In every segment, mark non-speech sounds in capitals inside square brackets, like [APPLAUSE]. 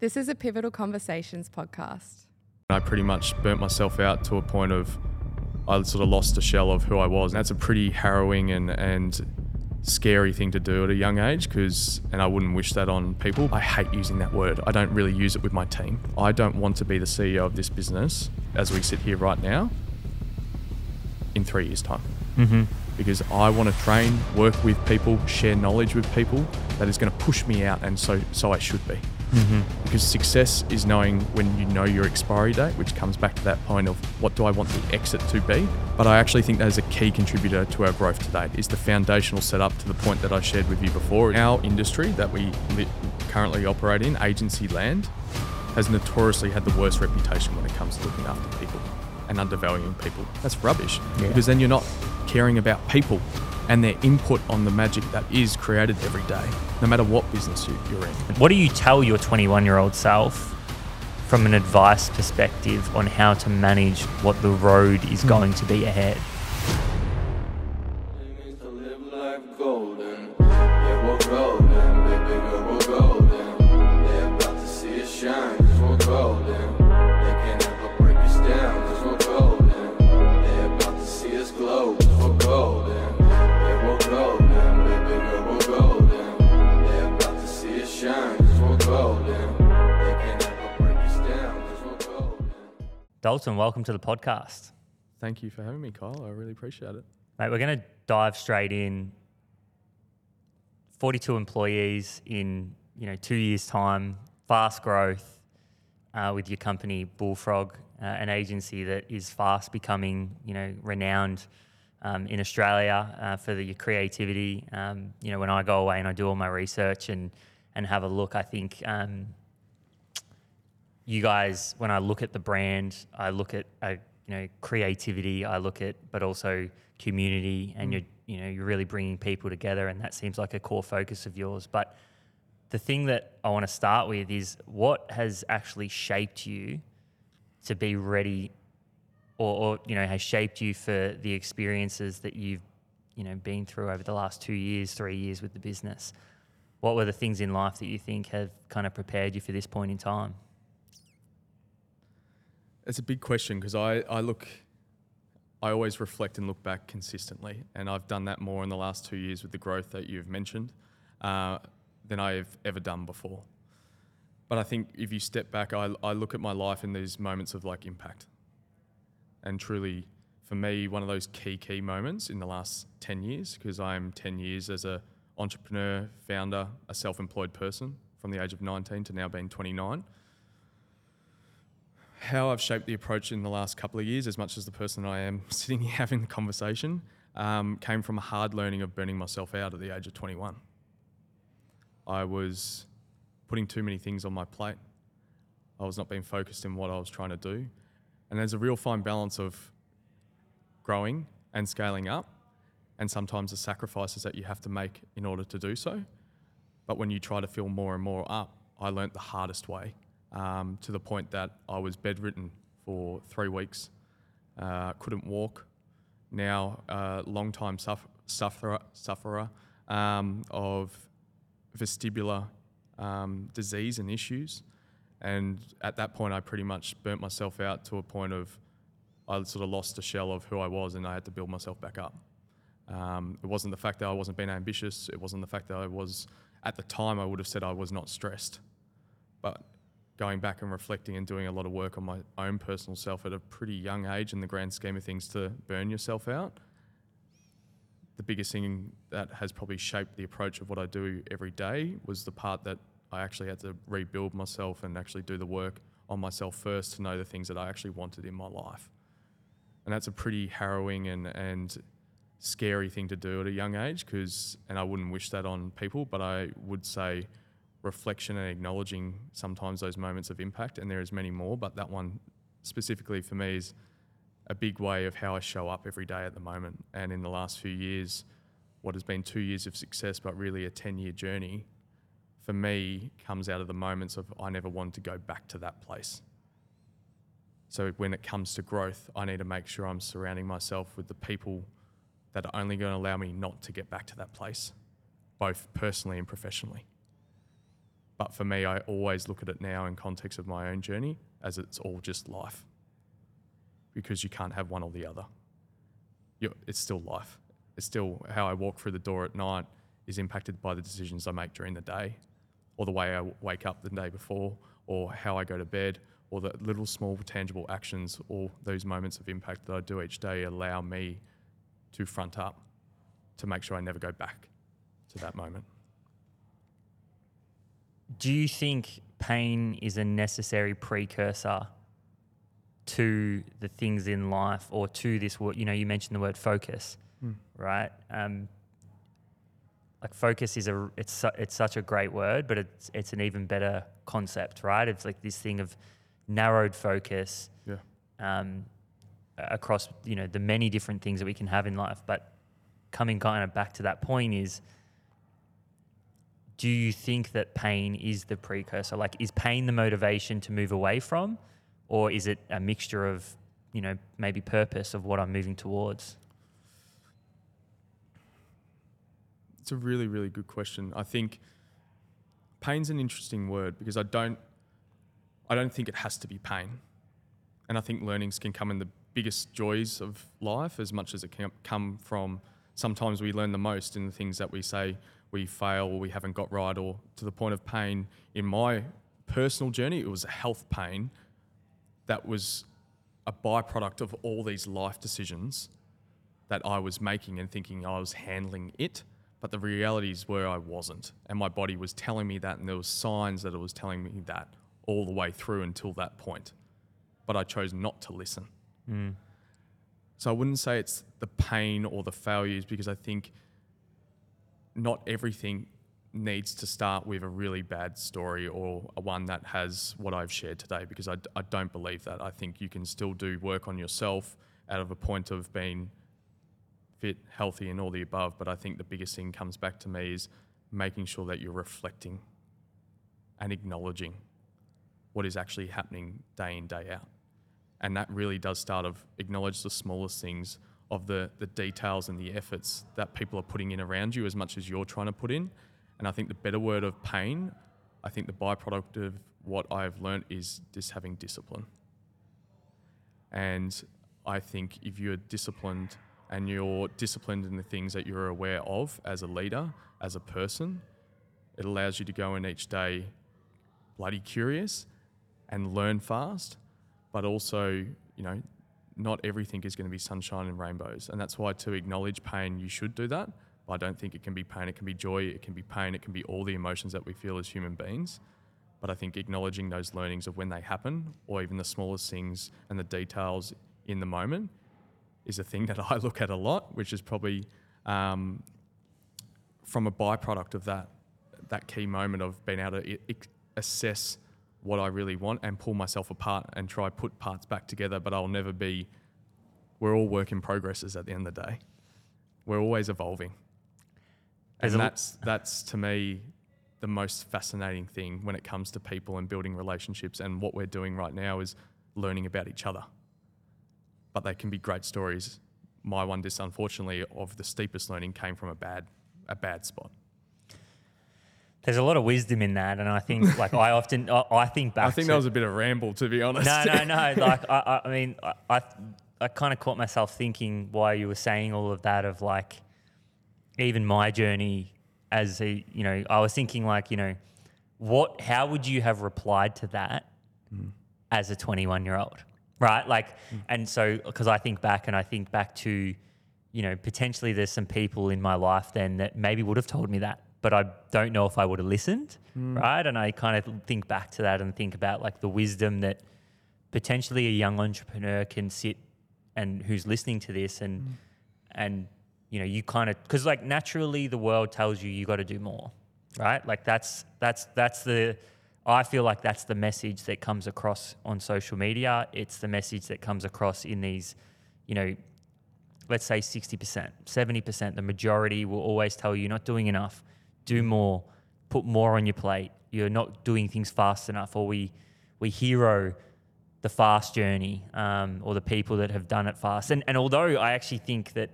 This is a Pivotal Conversations podcast. I pretty much burnt myself out to a point of I sort of lost a shell of who I was. And that's a pretty harrowing and, and scary thing to do at a young age because, and I wouldn't wish that on people. I hate using that word. I don't really use it with my team. I don't want to be the CEO of this business as we sit here right now in three years' time. Mm-hmm. Because I want to train, work with people, share knowledge with people that is going to push me out, and so so I should be. Mm-hmm. Because success is knowing when you know your expiry date, which comes back to that point of what do I want the exit to be. But I actually think that is a key contributor to our growth to date, is the foundational setup to the point that I shared with you before. Our industry that we currently operate in, agency land, has notoriously had the worst reputation when it comes to looking after people and undervaluing people. That's rubbish Yeah. because then you're not caring about people and their input on the magic that is created every day, no matter what business you, you're in. What do you tell your 21 year old self from an advice perspective on how to manage what the road is hmm. going to be ahead? Dalton, welcome to the podcast. Thank you for having me, Kyle. I really appreciate it. Mate, we're going to dive straight in. 42 employees in you know two years' time, fast growth uh, with your company Bullfrog, uh, an agency that is fast becoming you know renowned um, in Australia uh, for the, your creativity. Um, you know, when I go away and I do all my research and and have a look, I think um, you guys, when I look at the brand, I look at uh, you know creativity, I look at but also community, and you're you know you're really bringing people together, and that seems like a core focus of yours. But the thing that I want to start with is what has actually shaped you to be ready, or, or you know has shaped you for the experiences that you've you know been through over the last two years, three years with the business. What were the things in life that you think have kind of prepared you for this point in time? It's a big question because I, I look, I always reflect and look back consistently. And I've done that more in the last two years with the growth that you've mentioned uh, than I've ever done before. But I think if you step back, I, I look at my life in these moments of like impact. And truly, for me, one of those key, key moments in the last 10 years, because I'm 10 years as a entrepreneur, founder, a self-employed person from the age of 19 to now being 29 how I've shaped the approach in the last couple of years, as much as the person I am [LAUGHS] sitting here having the conversation, um, came from a hard learning of burning myself out at the age of 21. I was putting too many things on my plate. I was not being focused in what I was trying to do. And there's a real fine balance of growing and scaling up, and sometimes the sacrifices that you have to make in order to do so. But when you try to fill more and more up, I learnt the hardest way um, to the point that I was bedridden for three weeks, uh, couldn't walk. Now, a long time suff- sufferer, sufferer um, of vestibular um, disease and issues. And at that point, I pretty much burnt myself out to a point of I sort of lost a shell of who I was and I had to build myself back up. Um, it wasn't the fact that I wasn't being ambitious. It wasn't the fact that I was, at the time, I would have said I was not stressed. But going back and reflecting and doing a lot of work on my own personal self at a pretty young age in the grand scheme of things to burn yourself out, the biggest thing that has probably shaped the approach of what I do every day was the part that I actually had to rebuild myself and actually do the work on myself first to know the things that I actually wanted in my life. And that's a pretty harrowing and, and scary thing to do at a young age because, and I wouldn't wish that on people, but I would say reflection and acknowledging sometimes those moments of impact, and there is many more, but that one specifically for me is a big way of how I show up every day at the moment. And in the last few years, what has been two years of success, but really a 10 year journey, for me comes out of the moments of I never wanted to go back to that place. So when it comes to growth, I need to make sure I'm surrounding myself with the people that are only going to allow me not to get back to that place, both personally and professionally. But for me, I always look at it now in context of my own journey as it's all just life. Because you can't have one or the other. you it's still life. It's still how I walk through the door at night is impacted by the decisions I make during the day, or the way I wake up the day before, or how I go to bed, or the little small tangible actions, or those moments of impact that I do each day allow me to front up to make sure I never go back to that moment. Do you think pain is a necessary precursor to the things in life or to this word? You know, you mentioned the word focus, right? Um, like focus is a it's su- it's such a great word, but it's it's an even better concept, right? It's like this thing of narrowed focus Yeah. um, across you know the many different things that we can have in life. But coming kind of back to that point is, do you think that pain is the precursor? Like, is pain the motivation to move away from, or is it a mixture of you know maybe purpose of what I'm moving towards? It's a really, really good question. I think pain's an interesting word because I don't I don't think it has to be pain. And I think learnings can come in the biggest joys of life as much as it can come from sometimes we learn the most in the things that we say we fail or we haven't got right or to the point of pain in my personal journey it was a health pain that was a byproduct of all these life decisions that I was making and thinking I was handling it, but the realities were I wasn't. And my body was telling me that, and there was signs that it was telling me that all the way through until that point. But I chose not to listen. Mm. So I wouldn't say it's the pain or the failures because I think not everything needs to start with a really bad story or one that has what I've shared today because I don't believe that. I think you can still do work on yourself out of a point of being fit, healthy, and all the above. But I think the biggest thing comes back to me is making sure that you're reflecting and acknowledging what is actually happening day in, day out. And that really does start of acknowledge the smallest things of the, the details and the efforts that people are putting in around you as much as you're trying to put in. And I think the better word of pain, I think the byproduct of what I've learned is just having discipline. And I think if you're disciplined and you're disciplined in the things that you're aware of as a leader, as a person, it allows you to go in each day bloody curious and learn fast, but also, you know, not everything is going to be sunshine and rainbows. And that's why to acknowledge pain, you should do that. But I don't think it can be pain, it can be joy, it can be pain, it can be all the emotions that we feel as human beings. But I think acknowledging those learnings of when they happen, or even the smallest things and the details in the moment, is a thing [LAUGHS] that I look at a lot, which is probably um, from a byproduct of that that key moment of being able to I- assess what I really want and pull myself apart and try put parts back together. But I'll never be. We're all work in progresses at the end of the day. We're always evolving, There's and that's that's to me the most fascinating thing when it comes to people and building relationships. And what we're doing right now is learning about each other. But they can be great stories. My one, just unfortunately, of the steepest learning came from a bad a bad spot. There's a lot of wisdom in that, and I think [LAUGHS] like I often I, I think back. I think to, that was a bit of ramble, to be honest. no, no, no. [LAUGHS] Like I, I, mean, I, I, I kind of caught myself thinking why you were saying all of that of like, even my journey as a, you know, I was thinking like, you know, what, how would you have replied to that hmm. as a 21 year old, right? Like, hmm. and so because I think back and I think back to, you know, potentially there's some people in my life then that maybe would have told me that, but I don't know if I would have listened, hmm. right? And I kind of think back to that and think about like the wisdom that potentially a young entrepreneur can sit and who's listening to this and hmm. and you know you kind of because like naturally the world tells you you got to do more right? Like that's that's that's the i feel like that's the message that comes across on social media. It's the message that comes across in these you know let's say 60% 70% the majority will always tell you you're not doing enough do more put more on your plate you're not doing things fast enough or we we hero the fast journey um, or the people that have done it fast and, and although i actually think that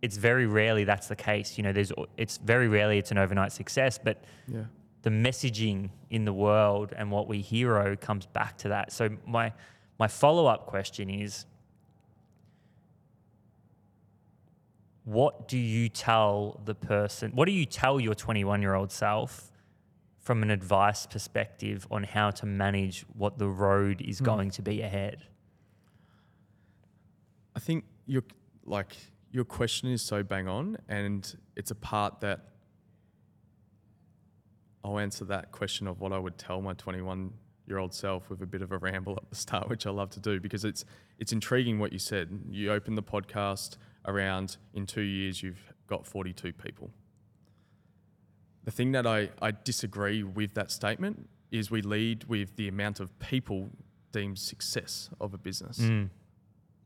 it's very rarely that's the case you know there's it's very rarely it's an overnight success but Yeah. the messaging in the world and what we hero comes back to that. So my my follow up question is what do you tell the person what do you tell your 21 year old self from an advice perspective on how to manage what the road is hmm. going to be ahead I think your like your question is so bang on, and it's a part that I'll answer that question of what I would tell my 21 year old self with a bit of a ramble at the start, [LAUGHS] which I love to do because it's it's intriguing what you said. You open the podcast around in two years you've got 42 people. The thing that I, I disagree with that statement is we lead with the amount of people deemed success of a business mm.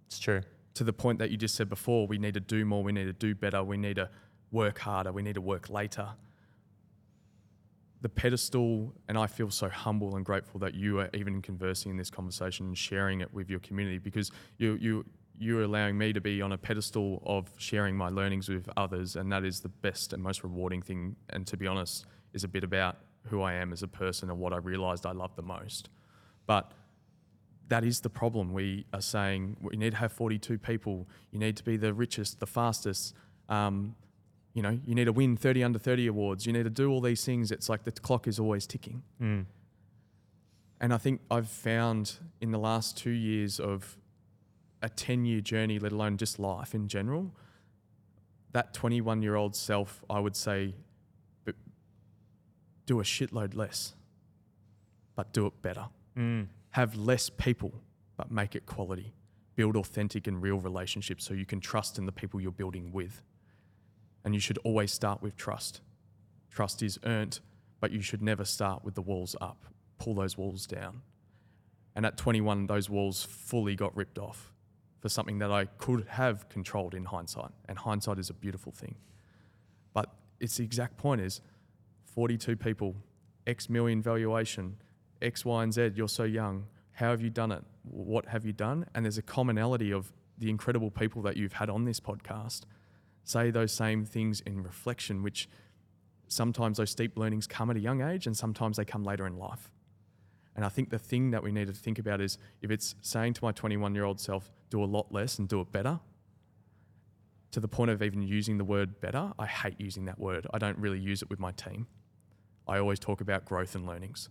it's true to the point that you just said before, we need to do more, we need to do better, we need to work harder, we need to work later. The pedestal, and I feel so humble and grateful that you are even conversing in this conversation and sharing it with your community because you you you're allowing me to be on a pedestal of sharing my learnings with others, and that is the best and most rewarding thing. And to be honest, is a bit about who I am as a person and what I realized I love the most. But that is the problem. We are saying we need to have 42 people. You need to be the richest, the fastest. Um, you know, you need to win 30 under 30 awards. You need to do all these things. It's like the clock is always ticking. mm. And I think I've found in the last two years of a 10 year journey, let alone just life in general, that 21 year old self, I would say, do a shitload less, but do it better Mm. have less people, but make it quality. Build authentic and real relationships so you can trust in the people you're building with. And you should always start with trust. Trust is earned, but you should never start with the walls up. Pull those walls down. And at 21, those walls fully got ripped off for something that I could have controlled in hindsight. And hindsight is a beautiful thing. But it's the exact point is 42 people, X million valuation, X, Y, and Z, you're so young. How have you done it? What have you done? And there's a commonality of the incredible people that you've had on this podcast say those same things in reflection, which sometimes those steep learnings come at a young age and sometimes they come later in life. And I think the thing that we need to think about is if it's saying to my 21 year old self, do a lot less and do it better, to the point of even using the word better, I hate using that word. I don't really use it with my team. I always talk about growth and learnings,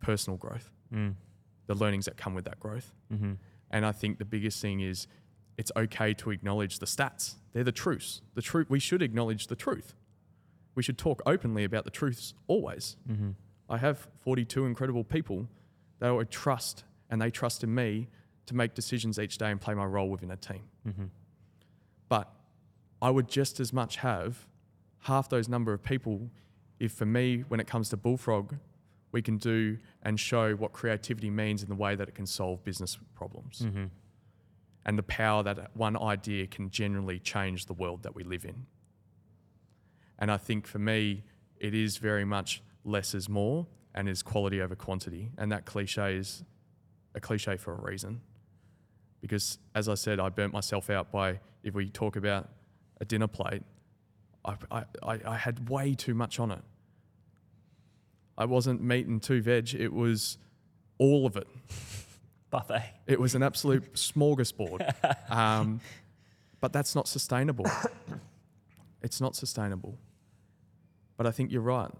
personal growth, Mm. the learnings that come with that growth. hmm And I think the biggest thing is it's okay to acknowledge the stats. They're the truths. The truth we should acknowledge the truth. We should talk openly about the truths always. hmm I have 42 incredible people that I trust and they trust in me to make decisions each day and play my role within a team. hmm But I would just as much have half those number of people if for me, when it comes to Bullfrog, we can do and show what creativity means in the way that it can solve business problems hmm and the power that one idea can generally change the world that we live in. And I think for me, it is very much less is more and is quality over quantity. And that cliche is a cliche for a reason. Because as I said, I burnt myself out by, if we talk about a dinner plate, I, I, I had way too much on it. I wasn't meat and two veg, it was all of it. [LAUGHS] Buffet. It was an absolute [LAUGHS] smorgasbord. Um, but that's not sustainable. [COUGHS] It's not sustainable. But I think you're right.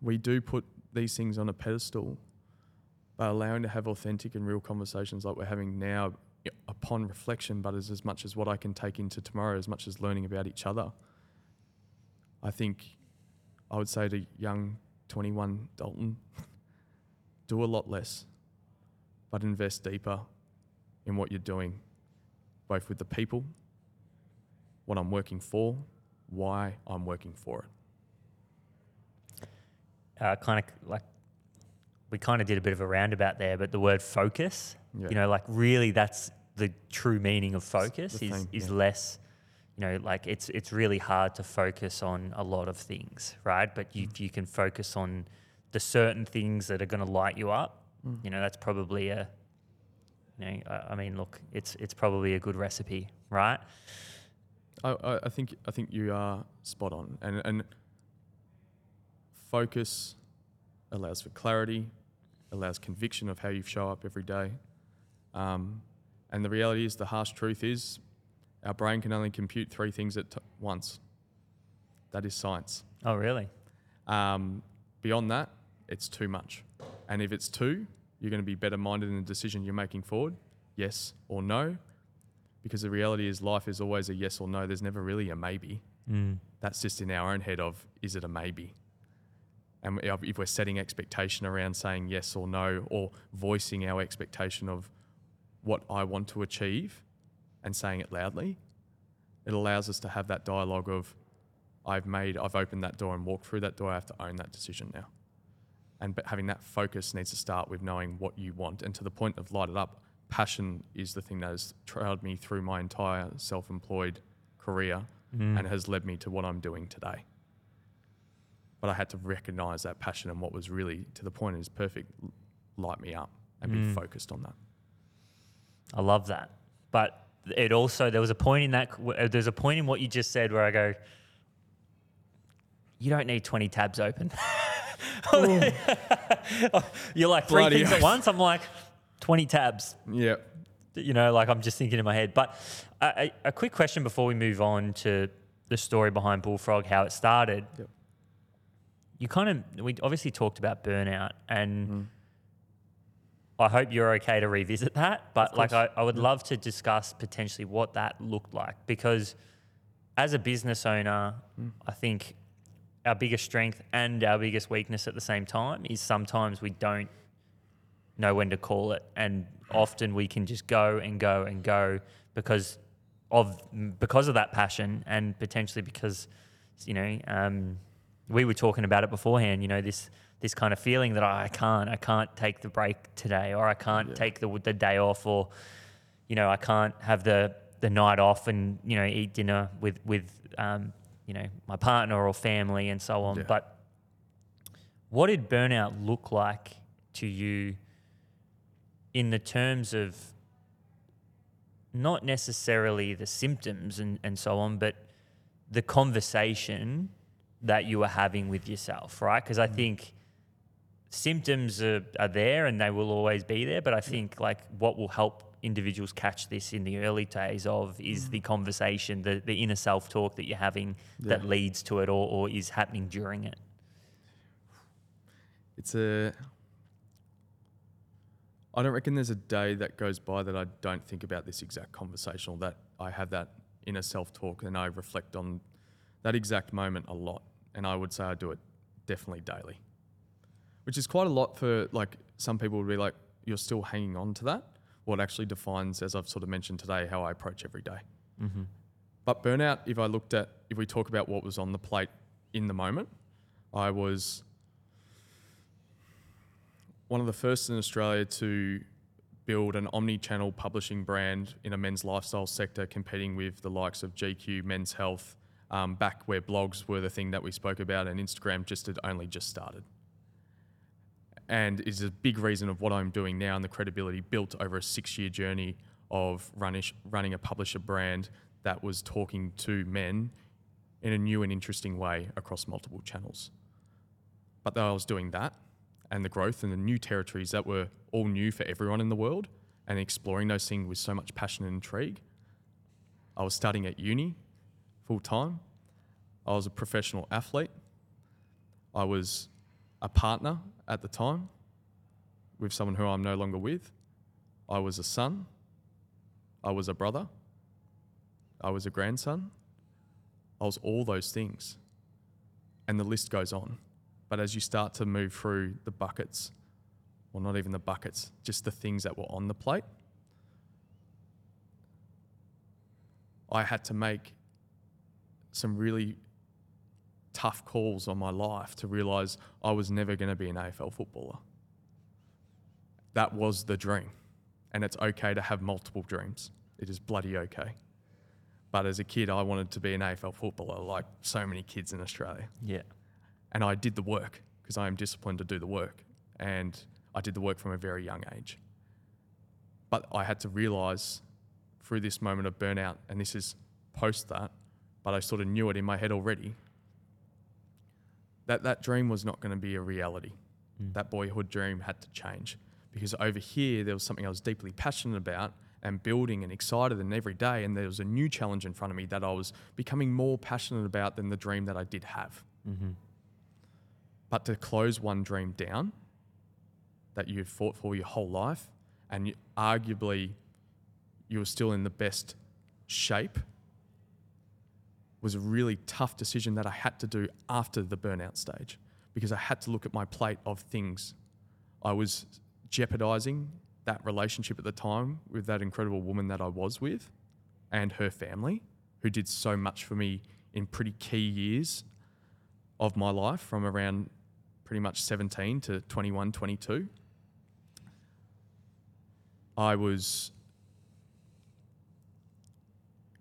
We do put these things on a pedestal, but allowing to have authentic and real conversations like we're having now upon reflection, but as, as much as what I can take into tomorrow, as much as learning about each other. I think I would say to young 21 Dalton, [LAUGHS] do a lot less but invest deeper in what you're doing, both with the people, what I'm working for, why I'm working for it. uh, kind of like we kind of did a bit of a roundabout there, but the word focus, Yeah. you know, like really that's the true meaning of focus is, thing, is yeah. less, you know, like it's it's really hard to focus on a lot of things, right? But you, Mm. if you can focus on the certain things that are going to light you up, Mm. you know, that's probably a, you know, I, I mean, look, it's it's probably a good recipe, right? I, I, I think I think you are spot on, and and focus, allows for clarity, allows conviction of how you show up every day. Um, and the reality is, the harsh truth is, our brain can only compute three things at t- once. That is science. Oh, really? Um, beyond that, it's too much. And if it's two, you're going to be better minded in the decision you're making forward, yes or no. Because the reality is, life is always a yes or no. There's never really a maybe. Mm. That's just in our own head of, is it a maybe? And if we're setting expectation around saying yes or no, or voicing our expectation of what I want to achieve and saying it loudly, it allows us to have that dialogue of, I've made, I've opened that door and walked through that door. I have to own that decision now. And but having that focus needs to start with knowing what you want. And to the point of light it up, passion is the thing that has trailed me through my entire self-employed career Mm. and has led me to what I'm doing today. But I had to recognize that passion and what was really to the point is perfect, light me up and be Mm. focused on that. I love that. But it also there was a point in that uh, there's a point in what you just said where I go, you don't need 20 tabs open. [LAUGHS] You're like three Bloody things at once. I'm like 20 tabs. Yeah. You know, like I'm just thinking in my head. But a, a, a quick question before we move on to the story behind Bullfrog, how it started. Yep. You kind of we obviously talked about burnout and. Mm. I hope you're okay to revisit that. But like, I. I would love to discuss potentially what that looked like because as a business owner, Mm. I think our biggest strength and our biggest weakness at the same time is sometimes we don't know when to call it, and often we can just go and go and go because of because of that passion and potentially because you know um, we were talking about it beforehand. You know this this kind of feeling that I can't I can't take the break today, or I can't Yeah. take the the day off, or you know I can't have the the night off and you know eat dinner with with um, you know my partner or family and so on. Yeah. But what did burnout look like to you in the terms of not necessarily the symptoms and, and so on, but the conversation that you were having with yourself, right? Because I mm. think symptoms are, are there and they will always be there, but I think like what will help individuals catch this in the early days of is mm. the conversation, the, the inner self talk that you're having that Yeah. leads to it or, or is happening during it. It's a. I don't reckon there's a day that goes by that I don't think about this exact conversation or that I have that inner self talk and I reflect on that exact moment a lot. And I would say I do it definitely daily, which is quite a lot for like some people would be like, you're still hanging on to that. What actually defines, as I've sort of mentioned today, how I approach every day. Mm-hmm. But burnout, if I looked at, if we talk about what was on the plate in the moment, I was one of the first in Australia to build an omni-channel publishing brand in a men's lifestyle sector, competing with the likes of GQ, Men's Health, um, back where blogs were the thing that we spoke about, and Instagram just had only just started. And is a big reason of what I'm doing now and the credibility built over a six-year journey of running a publisher brand that was talking to men in a new and interesting way across multiple channels. But though I was doing that and the growth and the new territories that were all new for everyone in the world and exploring those things with so much passion and intrigue, I was studying at uni full time. I was a professional athlete. I was a partner at the time with someone who I'm no longer with. I was a son. I was a brother. I was a grandson. I was all those things. And the list goes on. But as you start to move through the buckets, well, not even the buckets, just the things that were on the plate, I had to make some really tough calls on my life to realize I was never going to be an AFL footballer. That was the dream. And it's okay to have multiple dreams. It is bloody okay. But as a kid, I wanted to be an AFL footballer, like so many kids in Australia. Yeah. And I did the work because I am disciplined to do the work. And I did the work from a very young age. But I had to realize through this moment of burnout, and this is post that, but I sort of knew it in my head already, that that dream was not going to be a reality. Mm. That boyhood dream had to change because over here there was something I was deeply passionate about and building and excited and every day and there was a new challenge in front of me that I was becoming more passionate about than the dream that I did have. Mm-hmm. But to close one dream down that you fought for your whole life and you, arguably you were still in the best shape was a really tough decision that I had to do after the burnout stage because I had to look at my plate of things. I was jeopardizing that relationship at the time with that incredible woman that I was with and her family, who did so much for me in pretty key years of my life from around pretty much 17 to 21, 22. I was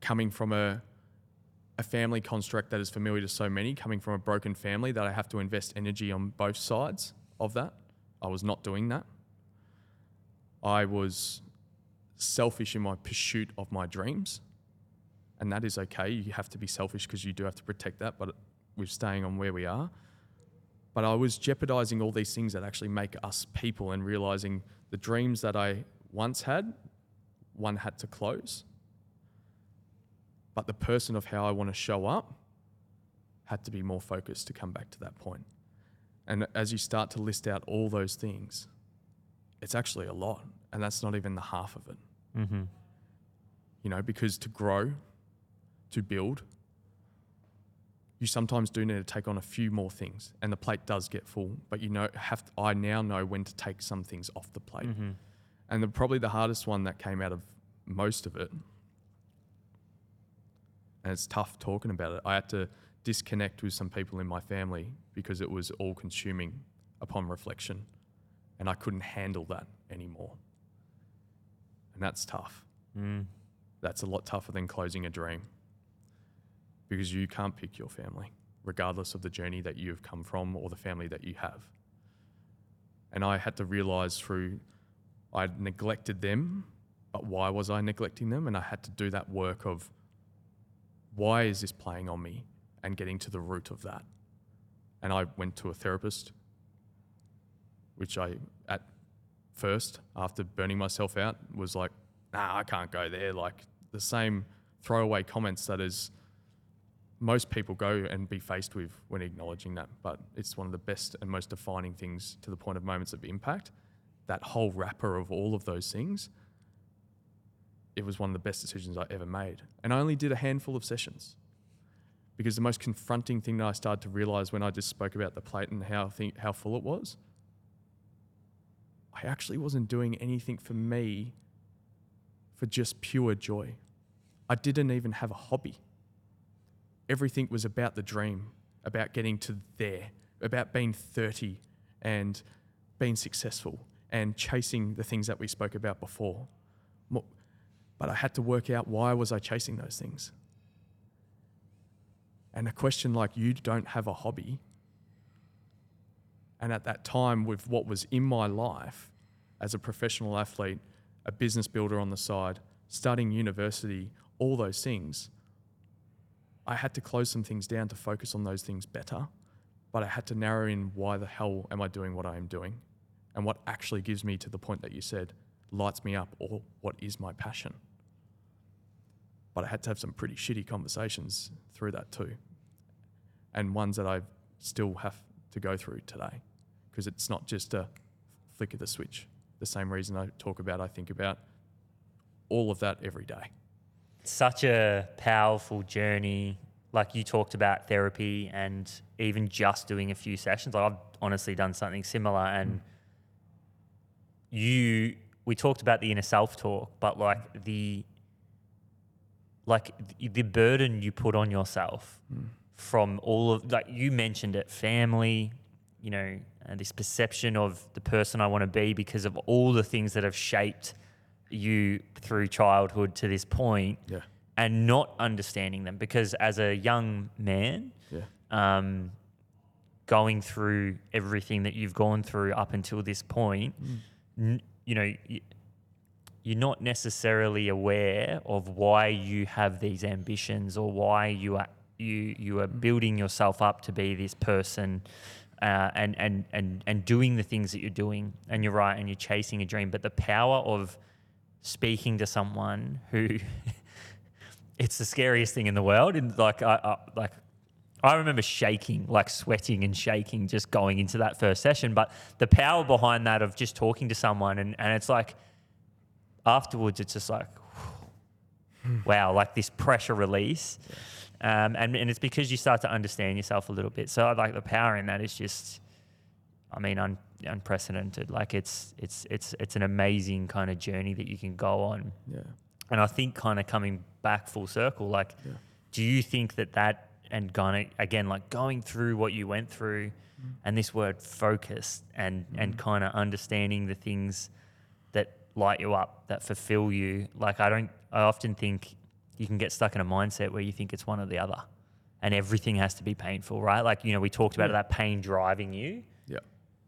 coming from a a family construct that is familiar to so many, coming from a broken family, that I have to invest energy on both sides of that. I was not doing that. I was selfish in my pursuit of my dreams, and that is okay. You have to be selfish because you do have to protect that, but we're staying on where we are. But I was jeopardizing all these things that actually make us people and realizing the dreams that I once had, one had to close but the person of how I want to show up had to be more focused to come back to that point. And as you start to list out all those things, it's actually a lot, and that's not even the half of it. Mm-hmm. You know, because to grow, to build, you sometimes do need to take on a few more things, and the plate does get full. But you know, have to, I now know when to take some things off the plate, Mm-hmm. and the, probably the hardest one that came out of most of it and it's tough talking about it. I had to disconnect with some people in my family because it was all consuming upon reflection, and I couldn't handle that anymore. And that's tough. Mm. That's a lot tougher than closing a dream because you can't pick your family, regardless of the journey that you've come from or the family that you have. And I had to realize through, I'd neglected them, but why was I neglecting them? And I had to do that work of, why is this playing on me and getting to the root of that? And i went to a therapist which i at first after burning myself out was like nah i can't go there. Like the same throwaway comments that is most people go and be faced with when acknowledging that. But it's one of the best and most defining things to the point of moments of impact. That whole wrapper of all of those things it was one of the best decisions I ever made. And I only did a handful of sessions because the most confronting thing that I started to realize when I just spoke about the plate and how, think, how full it was, I actually wasn't doing anything for me for just pure joy. I didn't even have a hobby. Everything was about the dream, about getting to there, about being 30 and being successful and chasing the things that we spoke about before. But I had to work out why was I chasing those things. And a question like you don't have a hobby. And at that time, with what was in my life as a professional athlete, a business builder on the side, studying university, all those things, I had to close some things down to focus on those things better. But I had to narrow in why the hell am I doing what I am doing and what actually gives me to the point that you said lights me up or what is my passion. But I had to have some pretty shitty conversations through that too. And ones that I still have to go through today because it's not just a flick of the switch. The same reason I talk about, I think about all of that every day. such a powerful journey. Like you talked about therapy and even just doing a few sessions. Like I've honestly done something similar. And you, we talked about the inner self talk, but like the, like the burden you put on yourself from all of, like you mentioned it, family, you know, and this perception of the person I want to be because of all the things that have shaped you through childhood to this point Yeah. and not understanding them because as a young man Yeah. um, going through everything that you've gone through up until this point n- you know you're not necessarily aware of why you have these ambitions or why you are you you are building yourself up to be this person uh, and and and and doing the things that you're doing. And you're right and you're chasing a dream. But the power of speaking to someone who [LAUGHS] it's the scariest thing in the world. And like I, I like I remember shaking, like sweating and shaking just going into that first session. But the power behind that of just talking to someone and, and it's like afterwards, it's just like, wow, like this pressure release. Um, and, and it's because you start to understand yourself a little bit. So I like the power in that is just, I mean, un, unprecedented. Like it's, it's, it's, it's an amazing kind of journey that you can go on. Yeah. And I think kind of coming back full circle, like, Yeah. do you think that that and going again, like going through what you went through, and this word focus and and kind of understanding the things that light you up, that fulfill you. Like I don't, I often think you can get stuck in a mindset where you think it's one or the other, and everything has to be painful, right? Like you know, we talked about Yeah. that pain driving you Yeah.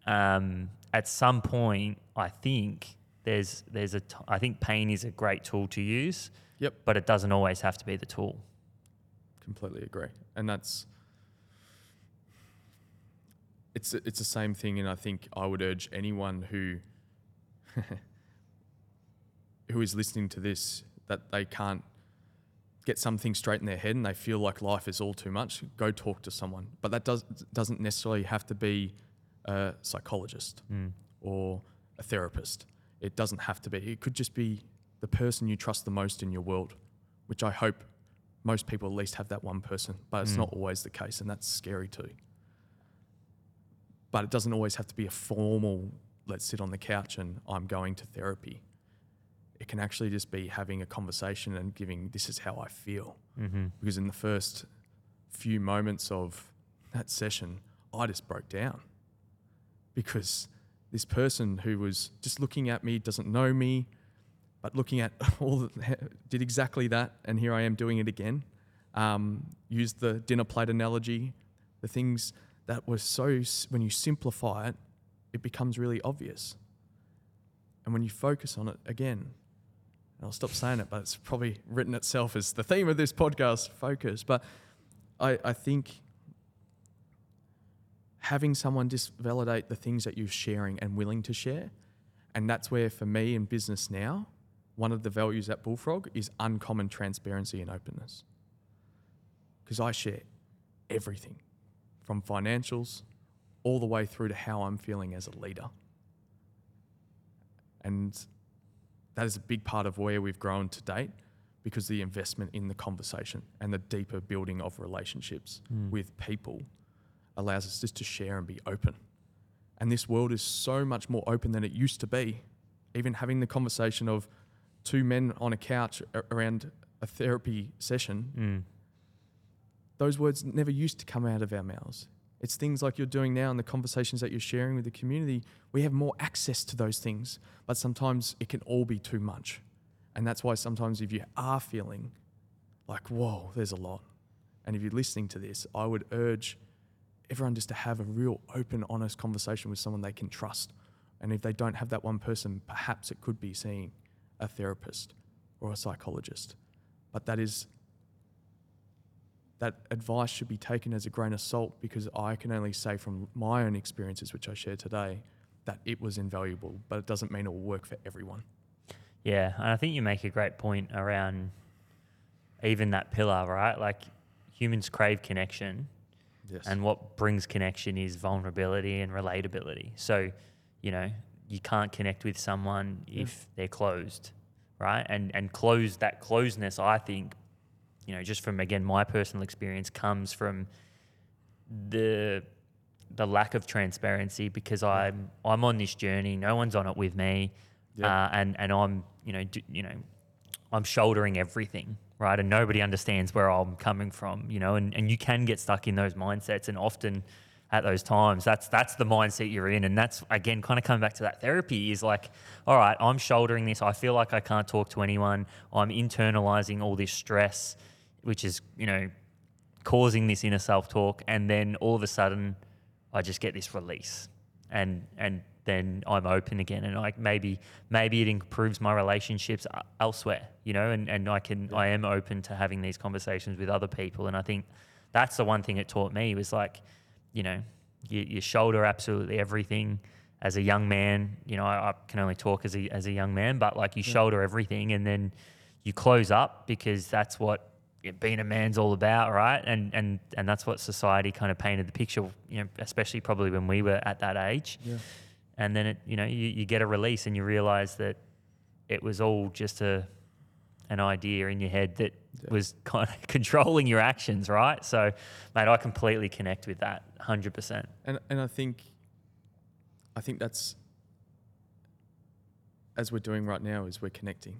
um, at some point, I think there's there's a t- I think pain is a great tool to use, Yep. but it doesn't always have to be the tool. Completely agree. And that's it's it's the same thing and i think i would urge anyone who [LAUGHS] who is listening to this that they can't get something straight in their head and they feel like life is all too much go talk to someone. But that does doesn't necessarily have to be a psychologist hmm. or a therapist. It doesn't have to be. It could just be the person you trust the most in your world which i hope most people at least have that one person, but it's not always the case, and that's scary too. But it doesn't always have to be a formal, let's sit on the couch and I'm going to therapy. It can actually just be having a conversation and giving, this is how I feel. Mm-hmm. Because in the first few moments of that session, I just broke down because this person who was just looking at me doesn't know me, but looking at [LAUGHS] all the, [LAUGHS] did exactly that, and here I am doing it again. Um, the dinner plate analogy, the things that were so when you simplify it, it becomes really obvious. And when you focus on it again, I'll stop saying it, but it's probably written itself as the theme of this podcast, focus. But I, I think having someone just validate the things that you're sharing and willing to share. And that's where, for me in business now, one of the values at Bullfrog is uncommon transparency and openness. Because I share everything from financials all the way through to how I'm feeling as a leader. And that is a big part of where we've grown to date because the investment in the conversation and the deeper building of relationships hmm. with people allows us just to share and be open. And this world is so much more open than it used to be. Even having the conversation of two men on a couch around a therapy session, Mm. those words never used to come out of our mouths. It's things like you're doing now and the conversations that you're sharing with the community. We have more access to those things, but sometimes it can all be too much. And that's why sometimes if you are feeling like, whoa, there's a lot, and if you're listening to this, I would urge everyone just to have a real open, honest conversation with someone they can trust. And if they don't have that one person, perhaps it could be seeing a therapist or a psychologist. But that is that advice should be taken as a grain of salt because I can only say from my own experiences, which I share today, that it was invaluable, but it doesn't mean it will work for everyone. Yeah, and I think you make a great point around even that pillar, right? Like humans crave connection, Yes. and what brings connection is vulnerability and relatability. So, you know, you can't connect with someone if they're closed, right? And and closed that closeness, I think, you know, just from again my personal experience comes from the the lack of transparency because I'm I'm on this journey. No one's on it with me, Yeah. uh, and and I'm you know do, you know I'm shouldering everything, right? And nobody understands where I'm coming from, you know. And, and you can get stuck in those mindsets, and often at those times, that's that's the mindset you're in, and that's again kind of coming back to that therapy is like, all right, I'm shouldering this. I feel like I can't talk to anyone. I'm internalizing all this stress, which is you know causing this inner self talk, and then all of a sudden, I just get this release, and and then I'm open again, and like maybe maybe it improves my relationships uh, elsewhere, you know, and and I can I am open to having these conversations with other people, and I think that's the one thing it taught me was like, you know, you, you shoulder absolutely everything as a young man. You know, I, I can only talk as a as a young man, but like you shoulder everything, and then you close up because that's what being a man's all about, right? And and and that's what society kind of painted the picture. You know, especially probably when we were at that age. Yeah. And then it, you know, you, you get a release and you realize that it was all just a an idea in your head that was [LAUGHS] kind of controlling your actions, right? So, mate, I completely connect with that, hundred percent. And and I think I think that's as we're doing right now is we're connecting.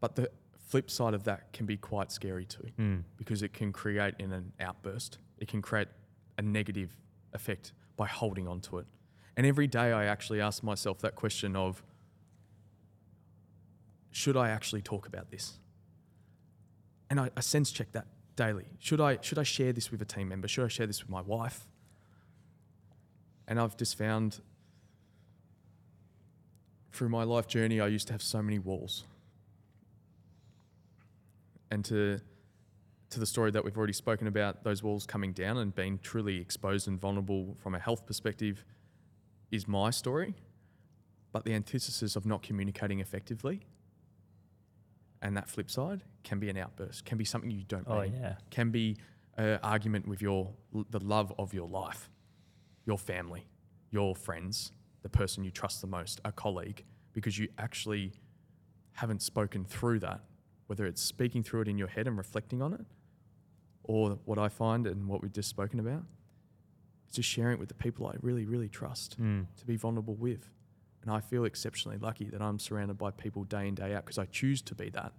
But the flip side of that can be quite scary too. Mm. Because it can create in an outburst. It can create a negative effect by holding on to it. And every day I actually ask myself that question of should I actually talk about this? And I, I sense check that daily. Should I should I share this with a team member? Should I share this with my wife? And I've just found through my life journey, I used to have so many walls. And to to the story that we've already spoken about, those walls coming down and being truly exposed and vulnerable from a health perspective is my story. But the antithesis of not communicating effectively and that flip side can be an outburst, can be something you don't Oh mean, yeah, can be an argument with your the love of your life, your family, your friends, the person you trust the most, a colleague, because you actually haven't spoken through that, whether it's speaking through it in your head and reflecting on it, or what I find and what we've just spoken about, it's just sharing it with the people I really, really trust mm. to be vulnerable with. And I feel exceptionally lucky that I'm surrounded by people day in, day out because I choose to be that.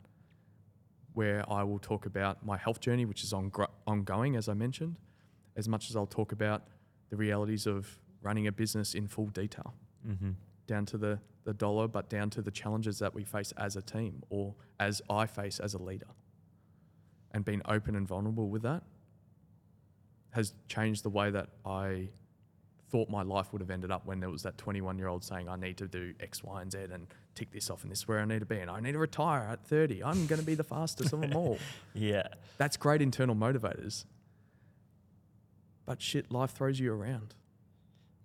Where I will talk about my health journey, which is on, ongoing, as I mentioned, as much as I'll talk about the realities of running a business in full detail, hmm down to the, the dollar, but down to the challenges that we face as a team or as I face as a leader. And being open and vulnerable with that has changed the way that I thought my life would have ended up when there was that 21 year old saying, I need to do X, Y, and Z and tick this off, and this is where I need to be, and I need to retire at 30. I'm going to be the fastest of them all. [LAUGHS] yeah, That's great internal motivators. But shit, life throws you around.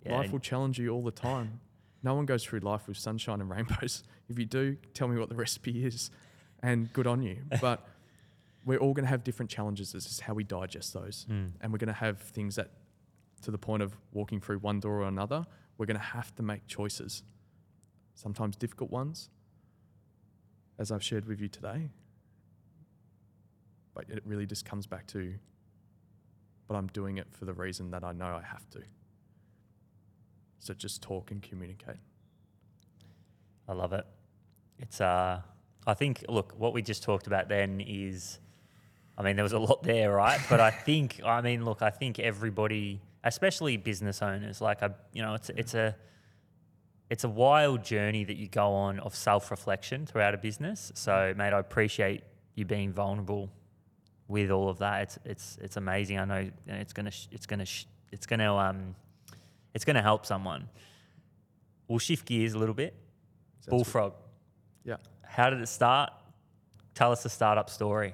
yeah. life will challenge you all the time. [LAUGHS] No one goes through life with sunshine and rainbows. [LAUGHS] If you do, tell me what the recipe is, and good on you. But we're all going to have different challenges. This is how we digest those, Mm. and we're going to have things that, to the point of walking through one door or another, we're going to have to make choices. Sometimes difficult ones, as I've shared with you today. But it really just comes back to, but I'm doing it for the reason that I know I have to. So just talk and communicate. I love it. It's uh I think look, what we just talked about then is I mean there was a lot there, right? But I [LAUGHS] think I mean look, I think everybody, especially business owners, like I you know, it's it's a it's a wild journey that you go on of self-reflection throughout a business. So, mate, I appreciate you being vulnerable with all of that. It's it's it's amazing. I know it's gonna sh- it's gonna sh- it's gonna um it's gonna help someone. We'll shift gears a little bit. Sounds good. Bullfrog. Yeah. How did it start? Tell us the startup story.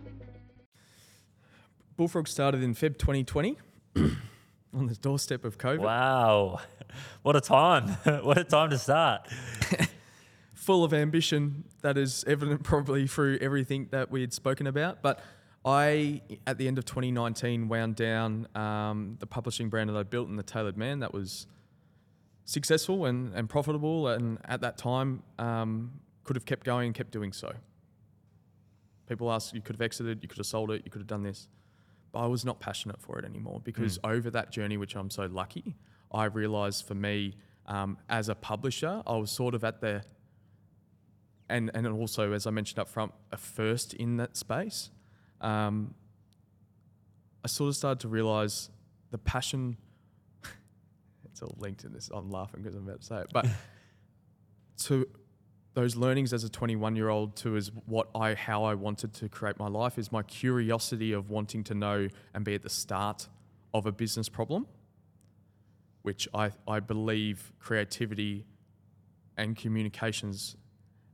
Bullfrog started in Feb 2020 [CLEARS THROAT] on the doorstep of COVID. Wow. [LAUGHS] What a time. [LAUGHS] what a time to start. [LAUGHS] Full of ambition that is evident probably through everything that we had spoken about. But I, at the end of 2019, wound down um, the publishing brand that I built in the Tailored Man that was successful and, and profitable. And at that time, um, could have kept going and kept doing so. People ask, you could have exited, you could have sold it, you could have done this. I was not passionate for it anymore because over that journey, which I'm so lucky, I realized for me um, as a publisher, I was sort of at the, and, and also, as I mentioned up front, a first in that space. Um, I sort of started to realize the passion. [LAUGHS] it's all linked in this. I'm laughing because I'm about to say it, but [LAUGHS] to those learnings as a 21 year old to is what I how I wanted to create my life is my curiosity of wanting to know and be at the start of a business problem, which I, I believe creativity and communications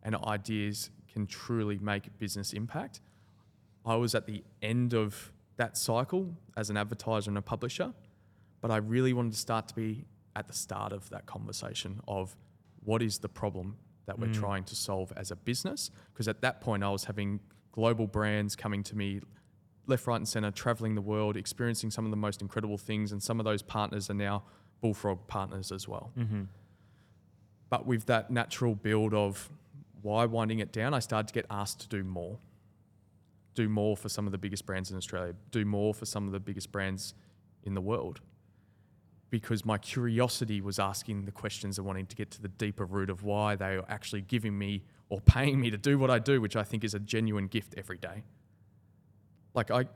and ideas can truly make business impact. I was at the end of that cycle as an advertiser and a publisher, but I really wanted to start to be at the start of that conversation of what is the problem that we're mm. trying to solve as a business. Because at that point, I was having global brands coming to me left, right, and center, traveling the world, experiencing some of the most incredible things, and some of those partners are now Bullfrog partners as well. Mm-hmm. But with that natural build of why winding it down, I started to get asked to do more. Do more for some of the biggest brands in Australia, do more for some of the biggest brands in the world. Because my curiosity was asking the questions and wanting to get to the deeper root of why they are actually giving me or paying me to do what I do, which I think is a genuine gift every day. Like I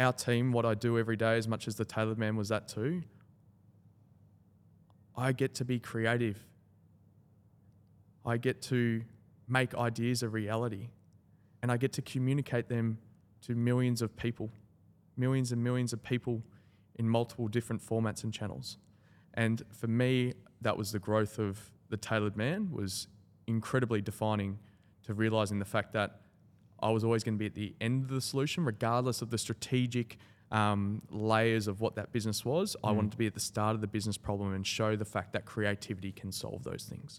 our team, what I do every day, as much as the tailored man was that too, I get to be creative. I get to make ideas a reality. And I get to communicate them to millions of people, millions and millions of people in multiple different formats and channels. And for me, that was the growth of the tailored man was incredibly defining to realizing the fact that I was always going to be at the end of the solution, regardless of the strategic um, layers of what that business was. I wanted to be at the start of the business problem and show the fact that creativity can solve those things.